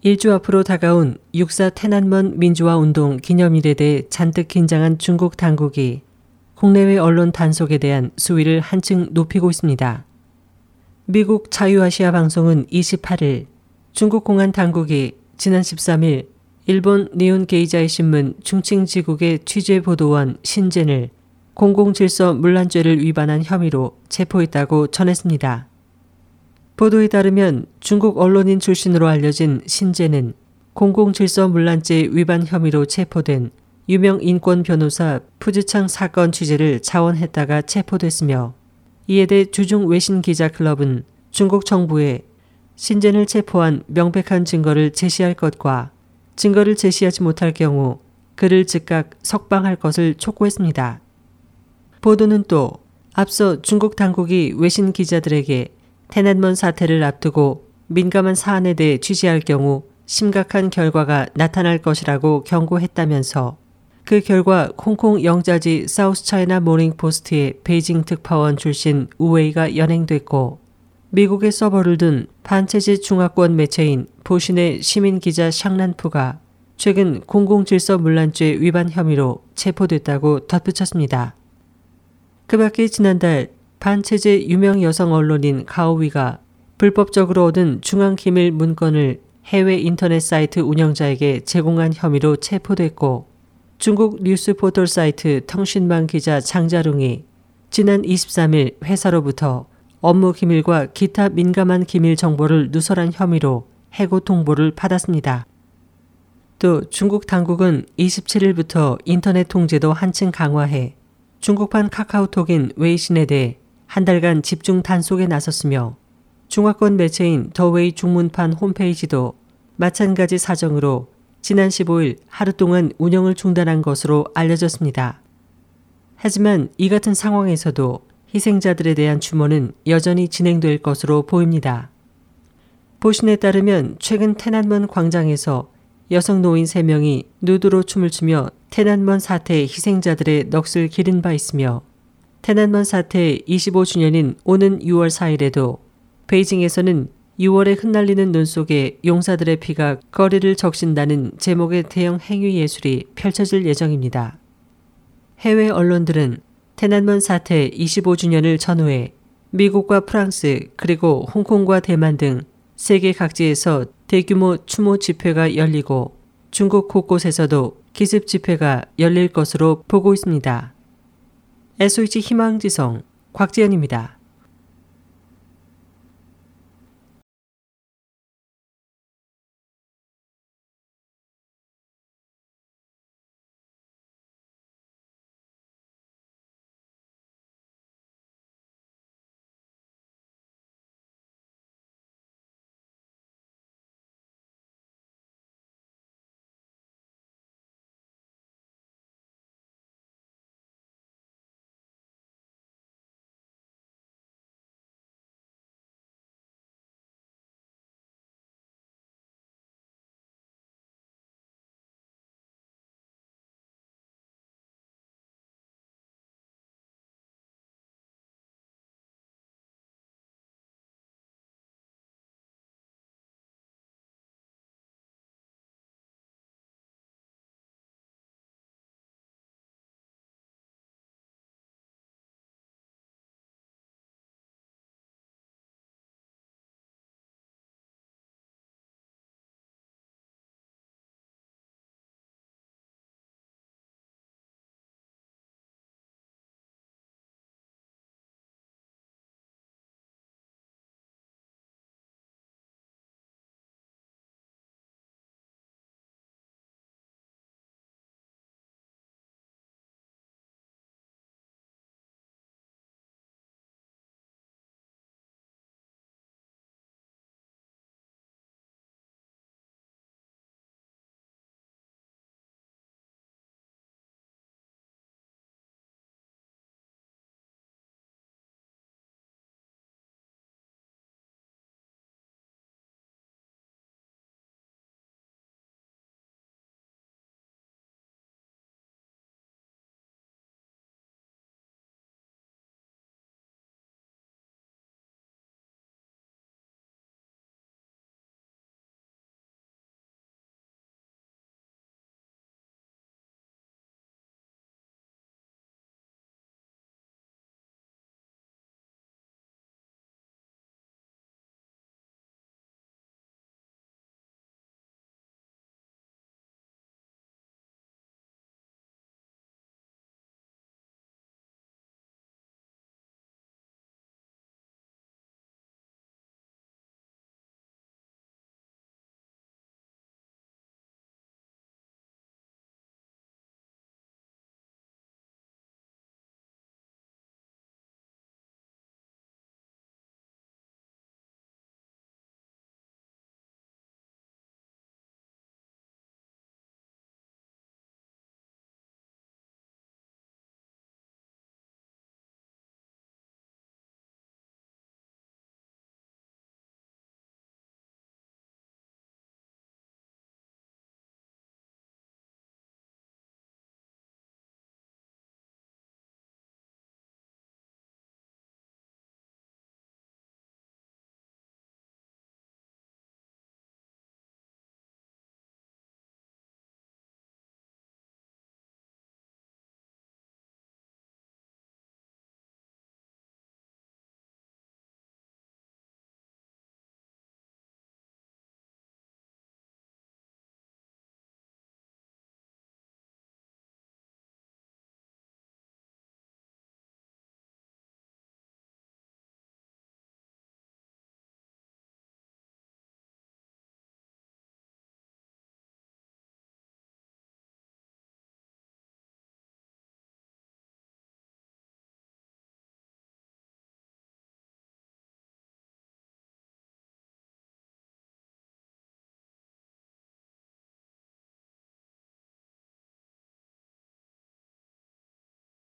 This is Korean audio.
일주 앞으로 다가온 육사 테난먼 민주화 운동 기념일에 대해 잔뜩 긴장한 중국 당국이 국내외 언론 단속에 대한 수위를 한층 높이고 있습니다. 미국 자유아시아 방송은 28일 중국 공안 당국이 지난 13일 일본 니온 게이자의 신문 중칭지국의 취재 보도원 신젠을 공공질서 문란죄를 위반한 혐의로 체포했다고 전했습니다. 보도에 따르면 중국 언론인 출신으로 알려진 신재는 공공질서 문란죄 위반 혐의로 체포된 유명 인권 변호사 푸즈창 사건 취재를 자원했다가 체포됐으며 이에 대해 주중 외신 기자 클럽은 중국 정부에 신재를 체포한 명백한 증거를 제시할 것과 증거를 제시하지 못할 경우 그를 즉각 석방할 것을 촉구했습니다. 보도는 또 앞서 중국 당국이 외신 기자들에게 톈안먼 사태를 앞두고 민감한 사안에 대해 취재할 경우 심각한 결과가 나타날 것이라고 경고했다면서 그 결과 홍콩 영자지 사우스 차이나 모닝 포스트의 베이징 특파원 출신 우웨이가 연행됐고 미국에 서버를 둔 반체제 중화권 매체인 보쉰의 시민 기자 샹란푸가 최근 공공질서 문란죄 위반 혐의로 체포됐다고 덧붙였습니다. 그 밖에 지난달 반체제 유명 여성 언론인 가오위가 불법적으로 얻은 중앙기밀 문건을 해외 인터넷 사이트 운영자에게 제공한 혐의로 체포됐고 중국 뉴스 포털 사이트 통신망 기자 장자룽이 지난 23일 회사로부터 업무 기밀과 기타 민감한 기밀 정보를 누설한 혐의로 해고 통보를 받았습니다. 또 중국 당국은 27일부터 인터넷 통제도 한층 강화해 중국판 카카오톡인 웨이신에 대해 한 달간 집중 단속에 나섰으며 중화권 매체인 둬웨이 중문판 홈페이지도 마찬가지 사정으로 지난 15일 하루 동안 운영을 중단한 것으로 알려졌습니다. 하지만 이 같은 상황에서도 희생자들에 대한 추모는 여전히 진행될 것으로 보입니다. 보쉰에 따르면 최근 톈안먼 광장에서 여성 노인 3명이 누드로 춤을 추며 톈안먼 사태의 희생자들의 넋을 기린 바 있으며 테난먼 사태 25주년인 오는 6월 4일에도 베이징에서는 6월에 흩날리는 눈 속에 용사들의 피가 거리를 적신다는 제목의 대형 행위 예술이 펼쳐질 예정입니다. 해외 언론들은 테난먼 사태 25주년을 전후해 미국과 프랑스 그리고 홍콩과 대만 등 세계 각지에서 대규모 추모 집회가 열리고 중국 곳곳에서도 기습 집회가 열릴 것으로 보고 있습니다. SOH 희망지성 곽지연입니다.